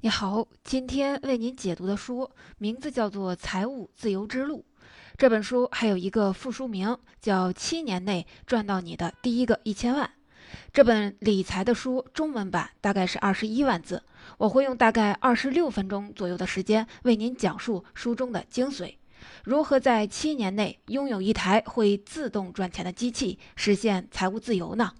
你好，今天为您解读的书名字叫做《财务自由之路》。这本书还有一个副书名叫《七年内赚到你的第一个一千万》。这本理财的书中文版大概是二十一万字，我会用大概二十六分钟左右的时间为您讲述书中的精髓：如何在七年内拥有一台会自动赚钱的机器，实现财务自由呢？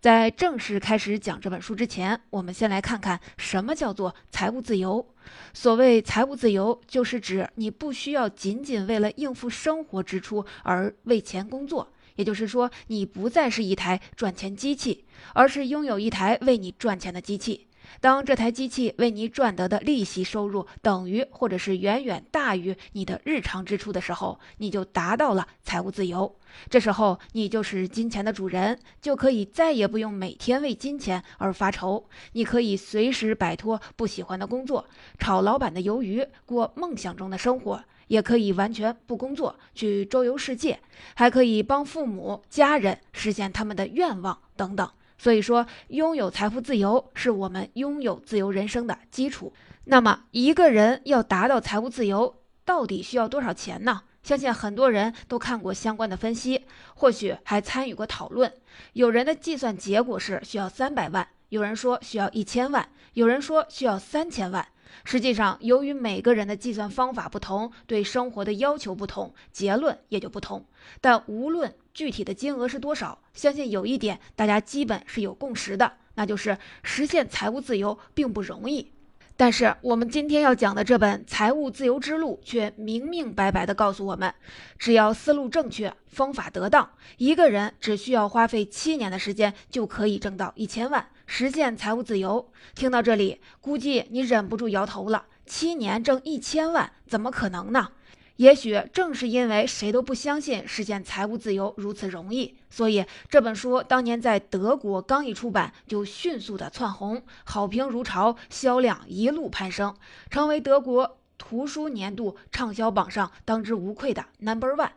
在正式开始讲这本书之前，我们先来看看什么叫做财务自由。所谓财务自由，就是指你不需要仅仅为了应付生活支出而为钱工作，也就是说，你不再是一台赚钱机器，而是拥有一台为你赚钱的机器。当这台机器为你赚得的利息收入等于或者是远远大于你的日常支出的时候，你就达到了财务自由。这时候你就是金钱的主人，就可以再也不用每天为金钱而发愁。你可以随时摆脱不喜欢的工作，炒老板的鱿鱼，过梦想中的生活；也可以完全不工作，去周游世界，还可以帮父母、家人实现他们的愿望等等。所以说，拥有财富自由是我们拥有自由人生的基础。那么，一个人要达到财务自由，到底需要多少钱呢？相信很多人都看过相关的分析，或许还参与过讨论。有人的计算结果是需要三百万，有人说需要一千万，有人说需要三千万。实际上，由于每个人的计算方法不同，对生活的要求不同，结论也就不同。但无论具体的金额是多少，相信有一点大家基本是有共识的，那就是实现财务自由并不容易。但是我们今天要讲的这本《财务自由之路》却明明白白地告诉我们，只要思路正确，方法得当，一个人只需要花费七年的时间就可以挣到一千万。实现财务自由，听到这里，估计你忍不住摇头了。七年挣一千万，怎么可能呢？也许正是因为谁都不相信实现财务自由如此容易，所以这本书当年在德国刚一出版，就迅速的窜红，好评如潮，销量一路攀升，成为德国图书年度畅销榜上当之无愧的 Number One。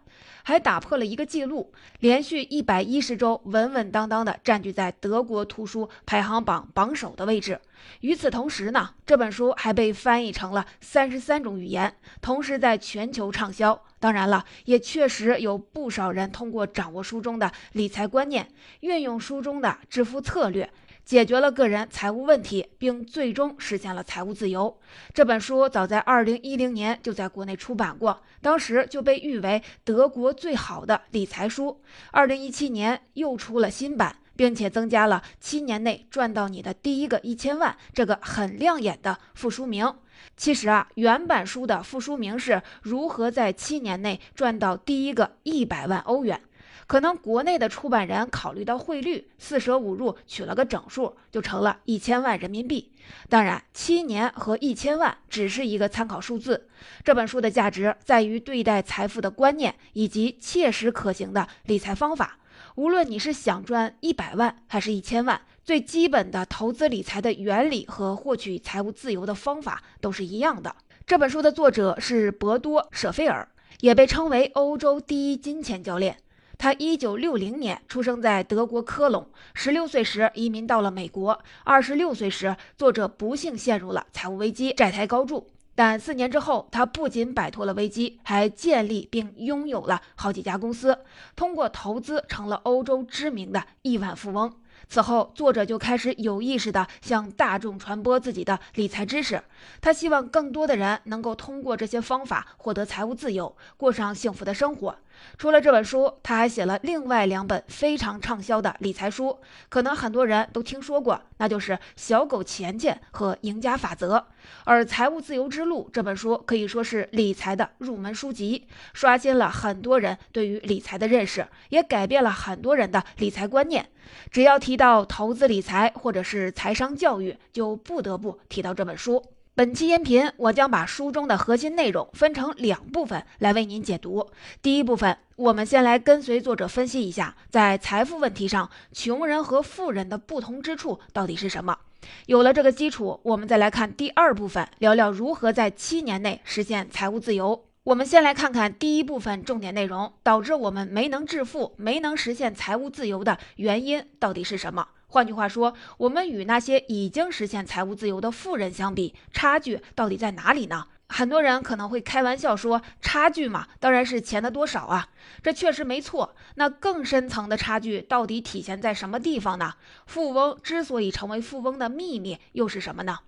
还打破了一个记录，连续一百一十周稳稳当当的占据在德国图书排行榜榜首的位置。与此同时呢，这本书还被翻译成了三十三种语言，同时在全球畅销。当然了，也确实有不少人通过掌握书中的理财观念，运用书中的致富策略。解决了个人财务问题，并最终实现了财务自由。这本书早在二零一零年就在国内出版过，当时就被誉为德国最好的理财书。二零一七年又出了新版，并且增加了“七年内赚到你的第一个一千万”这个很亮眼的副书名。其实啊，原版书的副书名是如何在七年内赚到第一个一百万欧元。可能国内的出版人考虑到汇率，四舍五入取了个整数，就成了一千万人民币。当然，七年和一千万只是一个参考数字。这本书的价值在于对待财富的观念以及切实可行的理财方法。无论你是想赚一百万还是一千万，最基本的投资理财的原理和获取财务自由的方法都是一样的。这本书的作者是博多·舍菲尔，也被称为欧洲第一金钱教练。他一九六零年出生在德国科隆，十六岁时移民到了美国。二十六岁时，作者不幸陷入了财务危机，债台高筑。但四年之后，他不仅摆脱了危机，还建立并拥有了好几家公司，通过投资成了欧洲知名的亿万富翁。此后，作者就开始有意识地向大众传播自己的理财知识。他希望更多的人能够通过这些方法获得财务自由，过上幸福的生活。除了这本书，他还写了另外两本非常畅销的理财书，可能很多人都听说过，那就是《小狗钱钱》和《赢家法则》。而《财务自由之路》这本书可以说是理财的入门书籍，刷新了很多人对于理财的认识，也改变了很多人的理财观念。只要提到投资理财或者是财商教育，就不得不提到这本书。本期音频，我将把书中的核心内容分成两部分来为您解读。第一部分，我们先来跟随作者分析一下，在财富问题上，穷人和富人的不同之处到底是什么。有了这个基础，我们再来看第二部分，聊聊如何在七年内实现财务自由。我们先来看看第一部分重点内容，导致我们没能致富、没能实现财务自由的原因到底是什么？换句话说，我们与那些已经实现财务自由的富人相比，差距到底在哪里呢？很多人可能会开玩笑说，差距嘛，当然是钱的多少啊。这确实没错。那更深层的差距到底体现在什么地方呢？富翁之所以成为富翁的秘密又是什么呢？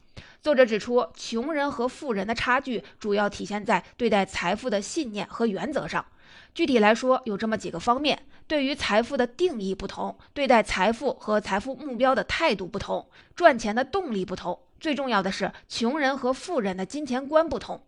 作者指出，穷人和富人的差距主要体现在对待财富的信念和原则上。具体来说，有这么几个方面：对于财富的定义不同，对待财富和财富目标的态度不同，赚钱的动力不同。最重要的是，穷人和富人的金钱观不同。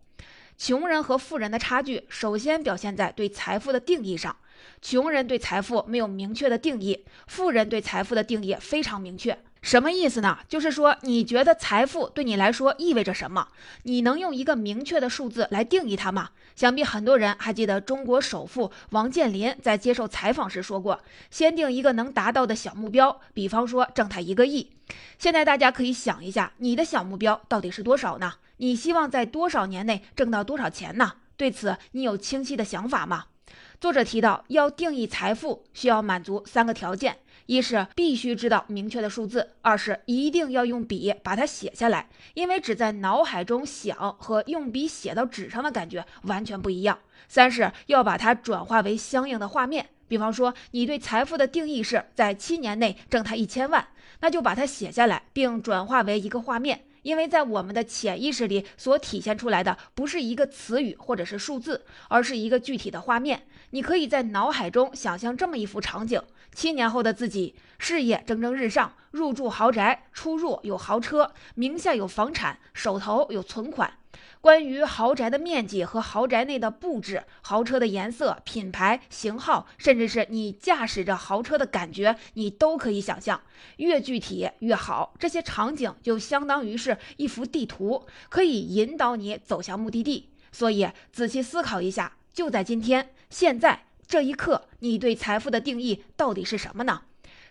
穷人和富人的差距，首先表现在对财富的定义上。穷人对财富没有明确的定义，富人对财富的定义非常明确。什么意思呢？就是说，你觉得财富对你来说意味着什么？你能用一个明确的数字来定义它吗？想必很多人还记得中国首富王健林在接受采访时说过：“先定一个能达到的小目标，比方说挣他一个亿。”现在大家可以想一下，你的小目标到底是多少呢？你希望在多少年内挣到多少钱呢？对此，你有清晰的想法吗？作者提到，要定义财富，需要满足三个条件：一是必须知道明确的数字；二是一定要用笔把它写下来，因为只在脑海中想和用笔写到纸上的感觉完全不一样；三是要把它转化为相应的画面。比方说，你对财富的定义是在七年内挣他一千万，那就把它写下来，并转化为一个画面。因为在我们的潜意识里所体现出来的不是一个词语或者是数字，而是一个具体的画面。你可以在脑海中想象这么一幅场景：七年后的自己，事业蒸蒸日上，入住豪宅，出入有豪车，名下有房产，手头有存款。关于豪宅的面积和豪宅内的布置、豪车的颜色、品牌、型号，甚至是你驾驶着豪车的感觉，你都可以想象。越具体越好。这些场景就相当于是一幅地图，可以引导你走向目的地。所以，仔细思考一下，就在今天、现在这一刻，你对财富的定义到底是什么呢？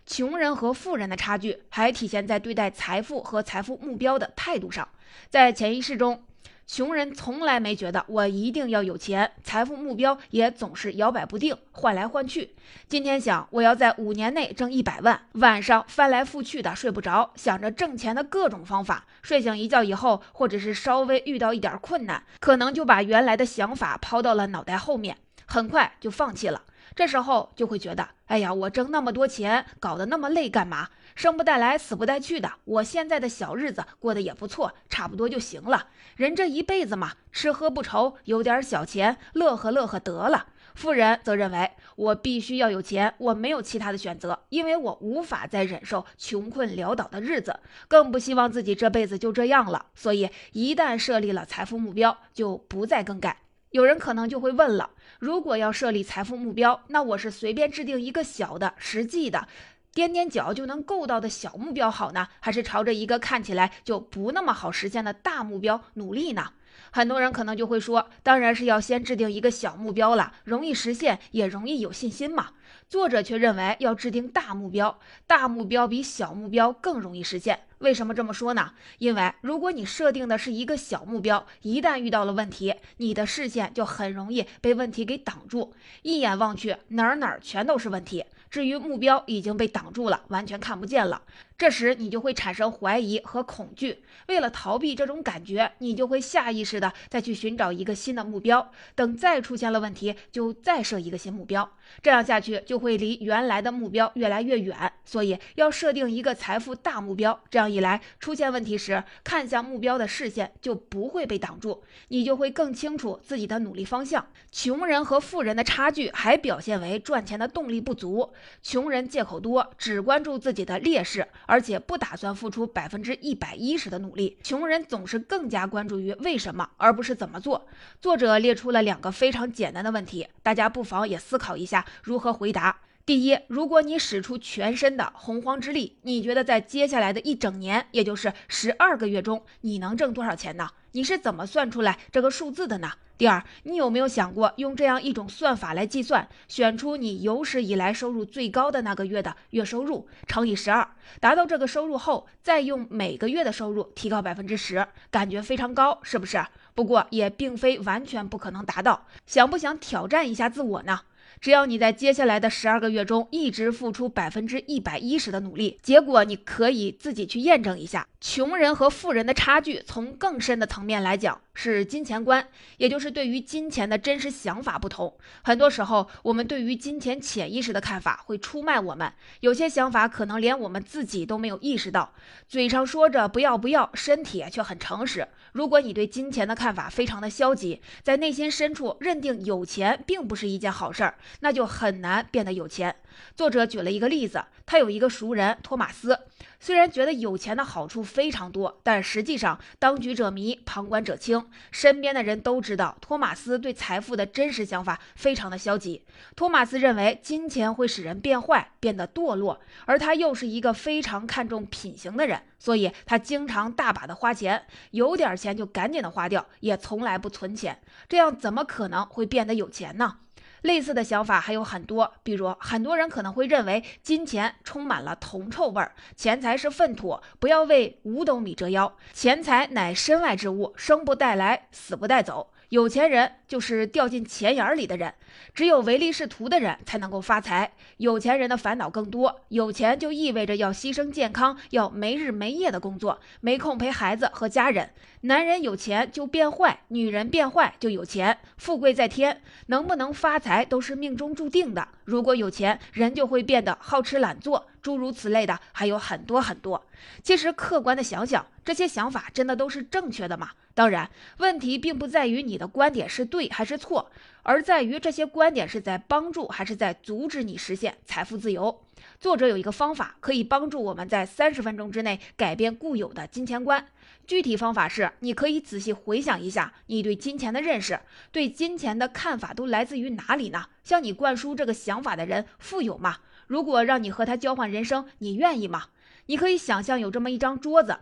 穷人和富人的差距还体现在对待财富和财富目标的态度上，在潜意识中。穷人从来没觉得我一定要有钱，财富目标也总是摇摆不定，换来换去。今天想我要在五年内挣一百万，晚上翻来覆去的睡不着，想着挣钱的各种方法。睡醒一觉以后，或者是稍微遇到一点困难，可能就把原来的想法抛到了脑袋后面，很快就放弃了。这时候就会觉得，哎呀，我挣那么多钱，搞得那么累干嘛？生不带来，死不带去的。我现在的小日子过得也不错，差不多就行了。人这一辈子嘛，吃喝不愁，有点小钱，乐呵乐呵得了。富人则认为，我必须要有钱，我没有其他的选择，因为我无法再忍受穷困潦倒的日子，更不希望自己这辈子就这样了。所以，一旦设立了财富目标，就不再更改。有人可能就会问了：如果要设立财富目标，那我是随便制定一个小的、实际的、踮踮脚就能够到的小目标好呢，还是朝着一个看起来就不那么好实现的大目标努力呢？很多人可能就会说：当然是要先制定一个小目标了，容易实现，也容易有信心嘛。作者却认为要制定大目标，大目标比小目标更容易实现。为什么这么说呢？因为如果你设定的是一个小目标，一旦遇到了问题，你的视线就很容易被问题给挡住，一眼望去哪儿哪儿全都是问题。至于目标已经被挡住了，完全看不见了，这时你就会产生怀疑和恐惧。为了逃避这种感觉，你就会下意识的再去寻找一个新的目标，等再出现了问题，就再设一个新目标。这样下去就会离原来的目标越来越远。所以要设定一个财富大目标，这样一来，出现问题时看向目标的视线就不会被挡住，你就会更清楚自己的努力方向。穷人和富人的差距还表现为赚钱的动力不足。穷人借口多，只关注自己的劣势，而且不打算付出百分之一百一十的努力。穷人总是更加关注于为什么，而不是怎么做。作者列出了两个非常简单的问题，大家不妨也思考一下如何回答。第一，如果你使出全身的洪荒之力，你觉得在接下来的一整年，也就是十二个月中，你能挣多少钱呢？你是怎么算出来这个数字的呢？第二，你有没有想过用这样一种算法来计算，选出你有史以来收入最高的那个月的月收入，乘以十二，达到这个收入后，再用每个月的收入提高百分之十，感觉非常高，是不是？不过也并非完全不可能达到。想不想挑战一下自我呢？只要你在接下来的十二个月中一直付出百分之一百一十的努力，结果你可以自己去验证一下。穷人和富人的差距，从更深的层面来讲，是金钱观，也就是对于金钱的真实想法不同。很多时候，我们对于金钱潜意识的看法会出卖我们，有些想法可能连我们自己都没有意识到，嘴上说着不要不要，身体却很诚实。如果你对金钱的看法非常的消极，在内心深处认定有钱并不是一件好事儿，那就很难变得有钱。作者举了一个例子，他有一个熟人托马斯。虽然觉得有钱的好处非常多，但实际上当局者迷，旁观者清。身边的人都知道，托马斯对财富的真实想法非常的消极。托马斯认为金钱会使人变坏，变得堕落，而他又是一个非常看重品行的人，所以他经常大把的花钱，有点钱就赶紧的花掉，也从来不存钱。这样怎么可能会变得有钱呢？类似的想法还有很多，比如很多人可能会认为金钱充满了铜臭味儿，钱财是粪土，不要为五斗米折腰，钱财乃身外之物，生不带来，死不带走。有钱人就是掉进钱眼里的人，只有唯利是图的人才能够发财。有钱人的烦恼更多，有钱就意味着要牺牲健康，要没日没夜的工作，没空陪孩子和家人。男人有钱就变坏，女人变坏就有钱。富贵在天，能不能发财都是命中注定的。如果有钱，人就会变得好吃懒做，诸如此类的还有很多很多。其实客观的想想，这些想法真的都是正确的吗？当然，问题并不在于你的观点是对还是错，而在于这些观点是在帮助还是在阻止你实现财富自由。作者有一个方法，可以帮助我们在三十分钟之内改变固有的金钱观。具体方法是，你可以仔细回想一下，你对金钱的认识、对金钱的看法都来自于哪里呢？向你灌输这个想法的人富有吗？如果让你和他交换人生，你愿意吗？你可以想象有这么一张桌子。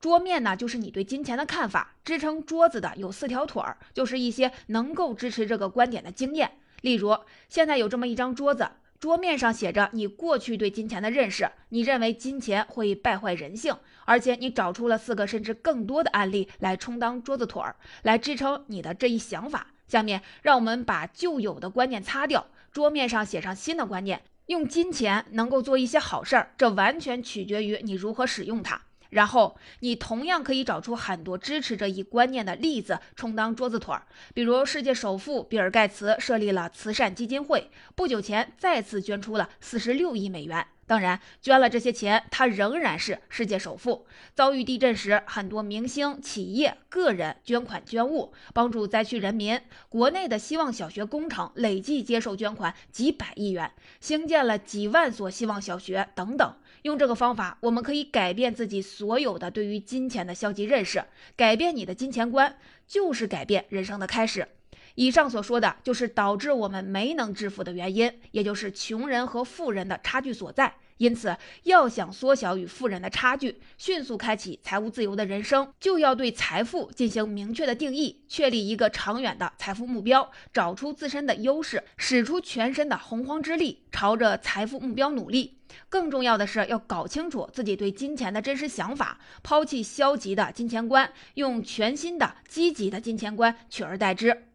桌面呢，就是你对金钱的看法；支撑桌子的有四条腿儿，就是一些能够支持这个观点的经验。例如，现在有这么一张桌子，桌面上写着你过去对金钱的认识，你认为金钱会败坏人性，而且你找出了四个甚至更多的案例来充当桌子腿儿，来支撑你的这一想法。下面，让我们把旧有的观念擦掉，桌面上写上新的观念。用金钱能够做一些好事儿，这完全取决于你如何使用它。然后你同样可以找出很多支持这一观念的例子，充当桌子腿儿。比如，世界首富比尔盖茨设立了慈善基金会，不久前再次捐出了四十六亿美元。当然，捐了这些钱，他仍然是世界首富。遭遇地震时，很多明星、企业、个人捐款捐物，帮助灾区人民。国内的希望小学工程累计接受捐款几百亿元，兴建了几万所希望小学等等。用这个方法，我们可以改变自己所有的对于金钱的消极认识，改变你的金钱观，就是改变人生的开始。以上所说的就是导致我们没能致富的原因，也就是穷人和富人的差距所在。因此，要想缩小与富人的差距，迅速开启财务自由的人生，就要对财富进行明确的定义，确立一个长远的财富目标，找出自身的优势，使出全身的洪荒之力，朝着财富目标努力。更重要的是，要搞清楚自己对金钱的真实想法，抛弃消极的金钱观，用全新的积极的金钱观取而代之。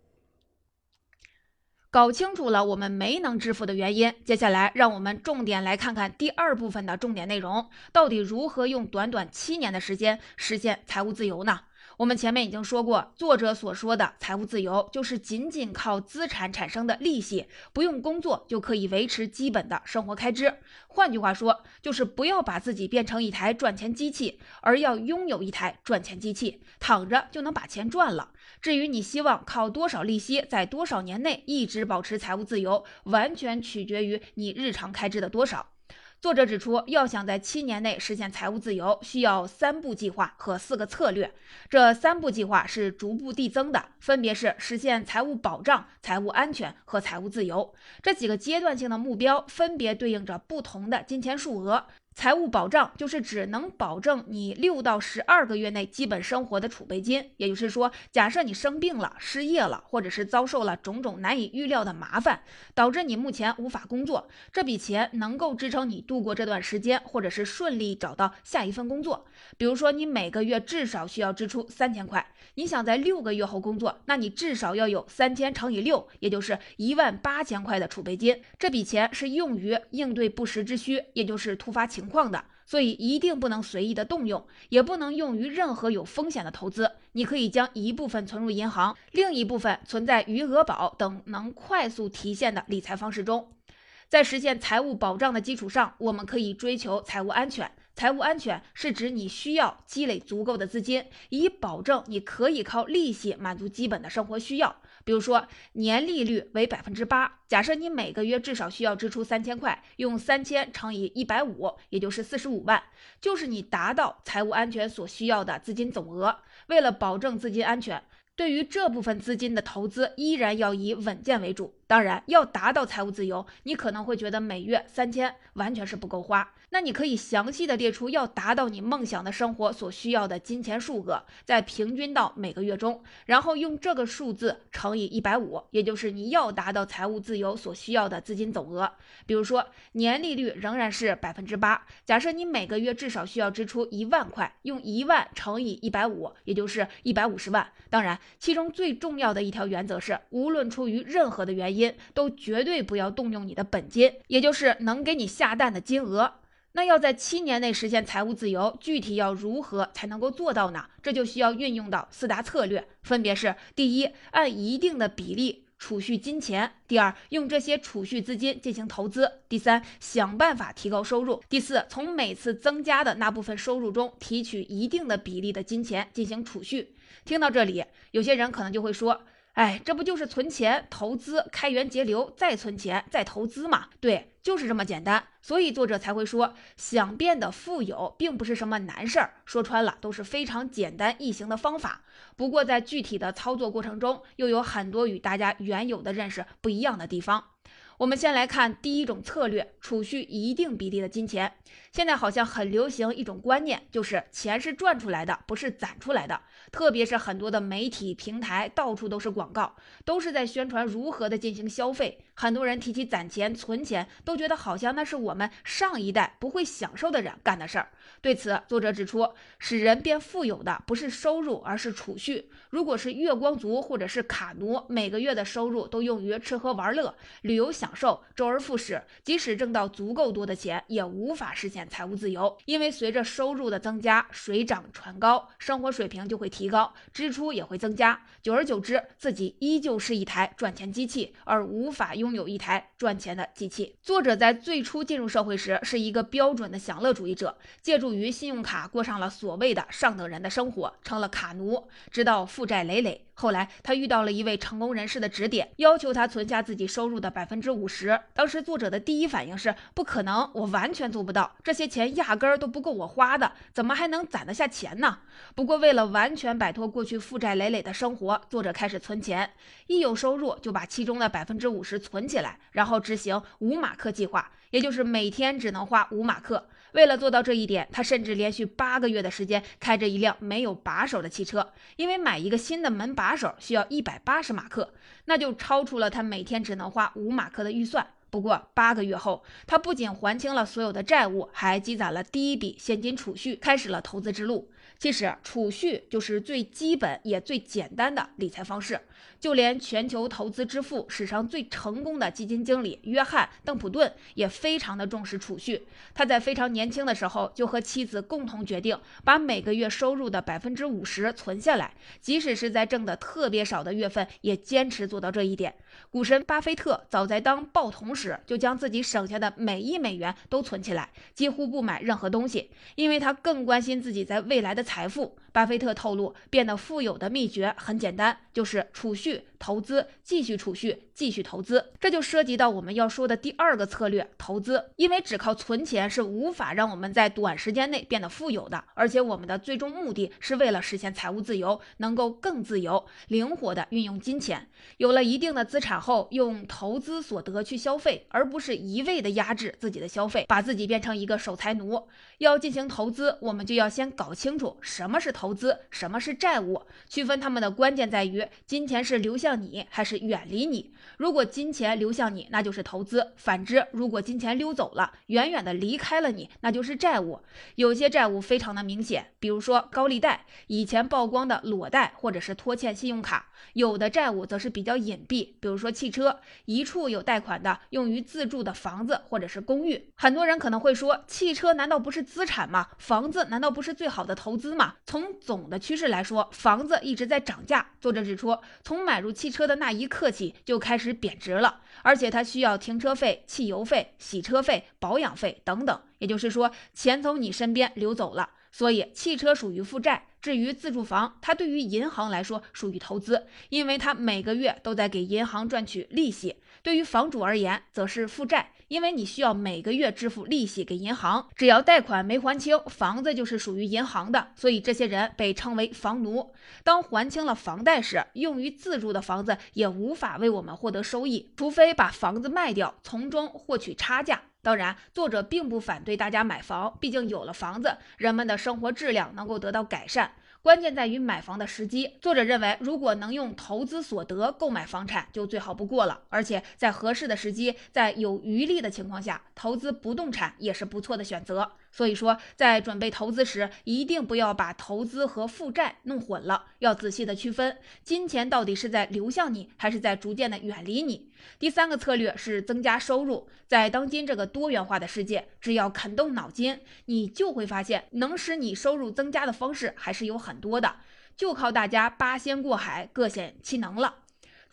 搞清楚了我们没能支付的原因，接下来让我们重点来看看第二部分的重点内容，到底如何用短短七年的时间实现财务自由呢？我们前面已经说过，作者所说的财务自由，就是仅仅靠资产产生的利息，不用工作就可以维持基本的生活开支。换句话说，就是不要把自己变成一台赚钱机器，而要拥有一台赚钱机器，躺着就能把钱赚了。至于你希望靠多少利息，在多少年内一直保持财务自由，完全取决于你日常开支的多少。作者指出，要想在七年内实现财务自由，需要三步计划和四个策略。这三步计划是逐步递增的，分别是实现财务保障、财务安全和财务自由。这几个阶段性的目标分别对应着不同的金钱数额。财务保障就是指能保证你六到十二个月内基本生活的储备金，也就是说，假设你生病了、失业了，或者是遭受了种种难以预料的麻烦，导致你目前无法工作，这笔钱能够支撑你度过这段时间，或者是顺利找到下一份工作。比如说，你每个月至少需要支出三千块，你想在六个月后工作，那你至少要有三千乘以六，也就是一万八千块的储备金。这笔钱是用于应对不时之需，也就是突发情。情况的，所以一定不能随意的动用，也不能用于任何有风险的投资。你可以将一部分存入银行，另一部分存在余额宝等能快速提现的理财方式中。在实现财务保障的基础上，我们可以追求财务安全。财务安全是指你需要积累足够的资金，以保证你可以靠利息满足基本的生活需要。比如说，年利率为百分之八，假设你每个月至少需要支出三千块，用三千乘以一百五，也就是四十五万，就是你达到财务安全所需要的资金总额。为了保证资金安全。对于这部分资金的投资，依然要以稳健为主。当然，要达到财务自由，你可能会觉得每月三千完全是不够花。那你可以详细的列出要达到你梦想的生活所需要的金钱数额，再平均到每个月中，然后用这个数字乘以一百五，也就是你要达到财务自由所需要的资金总额。比如说，年利率仍然是百分之八，假设你每个月至少需要支出一万块，用一万乘以一百五，也就是一百五十万。当然。其中最重要的一条原则是，无论出于任何的原因，因都绝对不要动用你的本金，也就是能给你下蛋的金额。那要在七年内实现财务自由，具体要如何才能够做到呢？这就需要运用到四大策略，分别是：第一，按一定的比例储蓄金钱；第二，用这些储蓄资金进行投资；第三，想办法提高收入；第四，从每次增加的那部分收入中提取一定的比例的金钱进行储蓄。听到这里，有些人可能就会说：“哎，这不就是存钱、投资、开源节流，再存钱、再投资吗？”对，就是这么简单。所以作者才会说，想变得富有并不是什么难事儿，说穿了都是非常简单易行的方法。不过在具体的操作过程中，又有很多与大家原有的认识不一样的地方。我们先来看第一种策略，储蓄一定比例的金钱。现在好像很流行一种观念，就是钱是赚出来的，不是攒出来的。特别是很多的媒体平台，到处都是广告，都是在宣传如何的进行消费。很多人提起攒钱、存钱，都觉得好像那是我们上一代不会享受的人干的事儿。对此，作者指出，使人变富有的不是收入，而是储蓄。如果是月光族或者是卡奴，每个月的收入都用于吃喝玩乐、旅游享受，周而复始，即使挣到足够多的钱，也无法实现财务自由。因为随着收入的增加，水涨船高，生活水平就会提高，支出也会增加。久而久之，自己依旧是一台赚钱机器，而无法。拥有一台赚钱的机器。作者在最初进入社会时是一个标准的享乐主义者，借助于信用卡过上了所谓的上等人的生活，成了卡奴，直到负债累累。后来他遇到了一位成功人士的指点，要求他存下自己收入的百分之五十。当时作者的第一反应是不可能，我完全做不到，这些钱压根儿都不够我花的，怎么还能攒得下钱呢？不过为了完全摆脱过去负债累累的生活，作者开始存钱，一有收入就把其中的百分之五十存起来，然后执行五马克计划，也就是每天只能花五马克。为了做到这一点，他甚至连续八个月的时间开着一辆没有把手的汽车，因为买一个新的门把手需要一百八十马克，那就超出了他每天只能花五马克的预算。不过八个月后，他不仅还清了所有的债务，还积攒了第一笔现金储蓄，开始了投资之路。其实，储蓄就是最基本也最简单的理财方式。就连全球投资之父、史上最成功的基金经理约翰·邓普顿也非常的重视储蓄。他在非常年轻的时候就和妻子共同决定，把每个月收入的百分之五十存下来，即使是在挣的特别少的月份，也坚持做到这一点。股神巴菲特早在当报童时，就将自己省下的每一美元都存起来，几乎不买任何东西，因为他更关心自己在未来的财富。巴菲特透露，变得富有的秘诀很简单，就是储蓄、投资、继续储蓄、继续投资。这就涉及到我们要说的第二个策略——投资。因为只靠存钱是无法让我们在短时间内变得富有的，而且我们的最终目的是为了实现财务自由，能够更自由、灵活地运用金钱。有了一定的资产后，用投资所得去消费，而不是一味地压制自己的消费，把自己变成一个守财奴。要进行投资，我们就要先搞清楚什么是投投资，什么是债务。区分它们的关键在于，金钱是流向你还是远离你。如果金钱流向你，那就是投资；反之，如果金钱溜走了，远远的离开了你，那就是债务。有些债务非常的明显，比如说高利贷、以前曝光的裸贷或者是拖欠信用卡；有的债务则是比较隐蔽，比如说汽车，一处有贷款的用于自住的房子或者是公寓。很多人可能会说，汽车难道不是资产吗？房子难道不是最好的投资吗？从总的趋势来说，房子一直在涨价。作者指出，从买入汽车的那一刻起就开始贬值了，而且它需要停车费、汽油费、洗车费、保养费等等。也就是说，钱从你身边流走了。所以，汽车属于负债。至于自住房，它对于银行来说属于投资，因为它每个月都在给银行赚取利息。对于房主而言，则是负债，因为你需要每个月支付利息给银行。只要贷款没还清，房子就是属于银行的。所以，这些人被称为房奴。当还清了房贷时，用于自住的房子也无法为我们获得收益，除非把房子卖掉，从中获取差价。当然，作者并不反对大家买房，毕竟有了房子，人们的生活质量能够得到改善。关键在于买房的时机。作者认为，如果能用投资所得购买房产，就最好不过了。而且在合适的时机，在有余力的情况下，投资不动产也是不错的选择。所以说，在准备投资时，一定不要把投资和负债弄混了，要仔细的区分，金钱到底是在流向你，还是在逐渐的远离你。第三个策略是增加收入。在当今这个多元化的世界，只要肯动脑筋，你就会发现，能使你收入增加的方式还是有很多的，就靠大家八仙过海，各显其能了。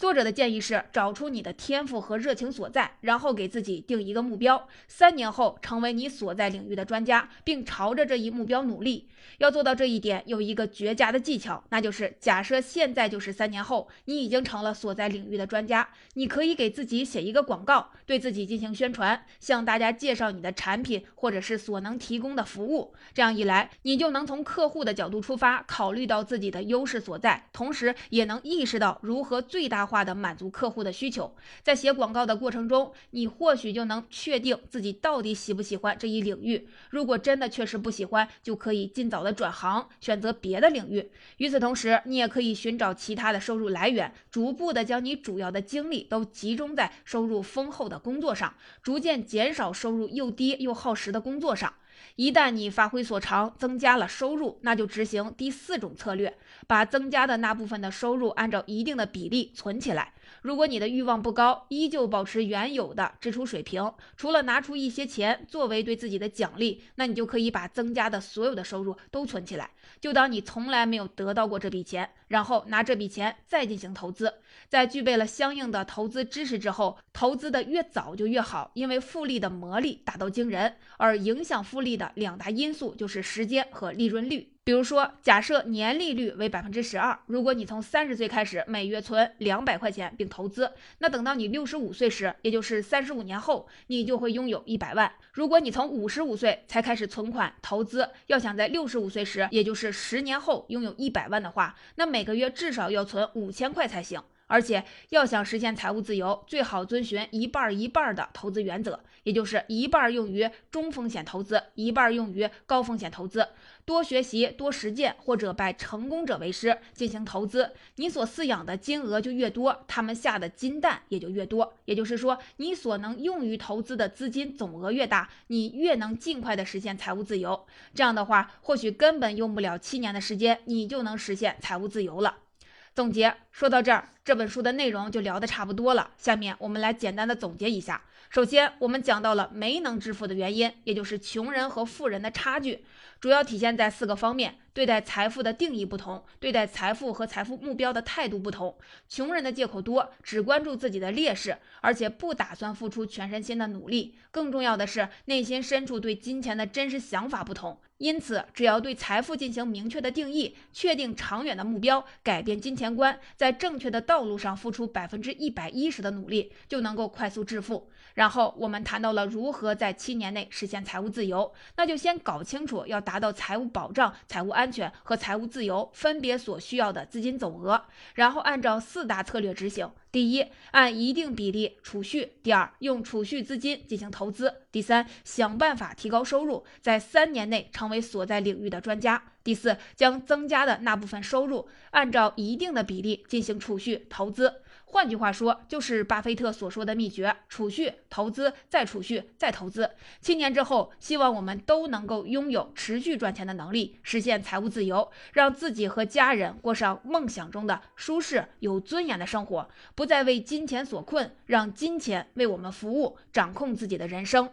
作者的建议是找出你的天赋和热情所在，然后给自己定一个目标，三年后成为你所在领域的专家，并朝着这一目标努力。要做到这一点，有一个绝佳的技巧，那就是假设现在就是三年后，你已经成了所在领域的专家，你可以给自己写一个广告，对自己进行宣传，向大家介绍你的产品或者是所能提供的服务。这样一来，你就能从客户的角度出发，考虑到自己的优势所在，同时也能意识到如何最大化。的满足客户的需求，在写广告的过程中，你或许就能确定自己到底喜不喜欢这一领域。如果真的确实不喜欢，就可以尽早的转行，选择别的领域。与此同时，你也可以寻找其他的收入来源，逐步的将你主要的精力都集中在收入丰厚的工作上，逐渐减少收入又低又耗时的工作上。一旦你发挥所长，增加了收入，那就执行第四种策略，把增加的那部分的收入按照一定的比例存起来。如果你的欲望不高，依旧保持原有的支出水平，除了拿出一些钱作为对自己的奖励，那你就可以把增加的所有的收入都存起来，就当你从来没有得到过这笔钱，然后拿这笔钱再进行投资。在具备了相应的投资知识之后，投资的越早就越好，因为复利的魔力大到惊人，而影响复利的两大因素就是时间和利润率。比如说，假设年利率为百分之十二，如果你从三十岁开始每月存两百块钱并投资，那等到你六十五岁时，也就是三十五年后，你就会拥有一百万。如果你从五十五岁才开始存款投资，要想在六十五岁时，也就是十年后拥有一百万的话，那每个月至少要存五千块才行。而且要想实现财务自由，最好遵循一半一半的投资原则，也就是一半用于中风险投资，一半用于高风险投资。多学习、多实践，或者拜成功者为师进行投资，你所饲养的金额就越多，他们下的金蛋也就越多。也就是说，你所能用于投资的资金总额越大，你越能尽快的实现财务自由。这样的话，或许根本用不了七年的时间，你就能实现财务自由了。总结说到这儿，这本书的内容就聊得差不多了。下面我们来简单的总结一下。首先，我们讲到了没能致富的原因，也就是穷人和富人的差距，主要体现在四个方面。对待财富的定义不同，对待财富和财富目标的态度不同。穷人的借口多，只关注自己的劣势，而且不打算付出全身心的努力。更重要的是，内心深处对金钱的真实想法不同。因此，只要对财富进行明确的定义，确定长远的目标，改变金钱观，在正确的道路上付出百分之一百一十的努力，就能够快速致富。然后我们谈到了如何在七年内实现财务自由，那就先搞清楚要达到财务保障、财务安安全和财务自由分别所需要的资金总额，然后按照四大策略执行。第一，按一定比例储蓄；第二，用储蓄资金进行投资；第三，想办法提高收入，在三年内成为所在领域的专家；第四，将增加的那部分收入按照一定的比例进行储蓄投资。换句话说，就是巴菲特所说的秘诀：储蓄、投资、再储蓄、再投资。七年之后，希望我们都能够拥有持续赚钱的能力，实现财务自由，让自己和家人过上梦想中的舒适、有尊严的生活，不再为金钱所困，让金钱为我们服务，掌控自己的人生。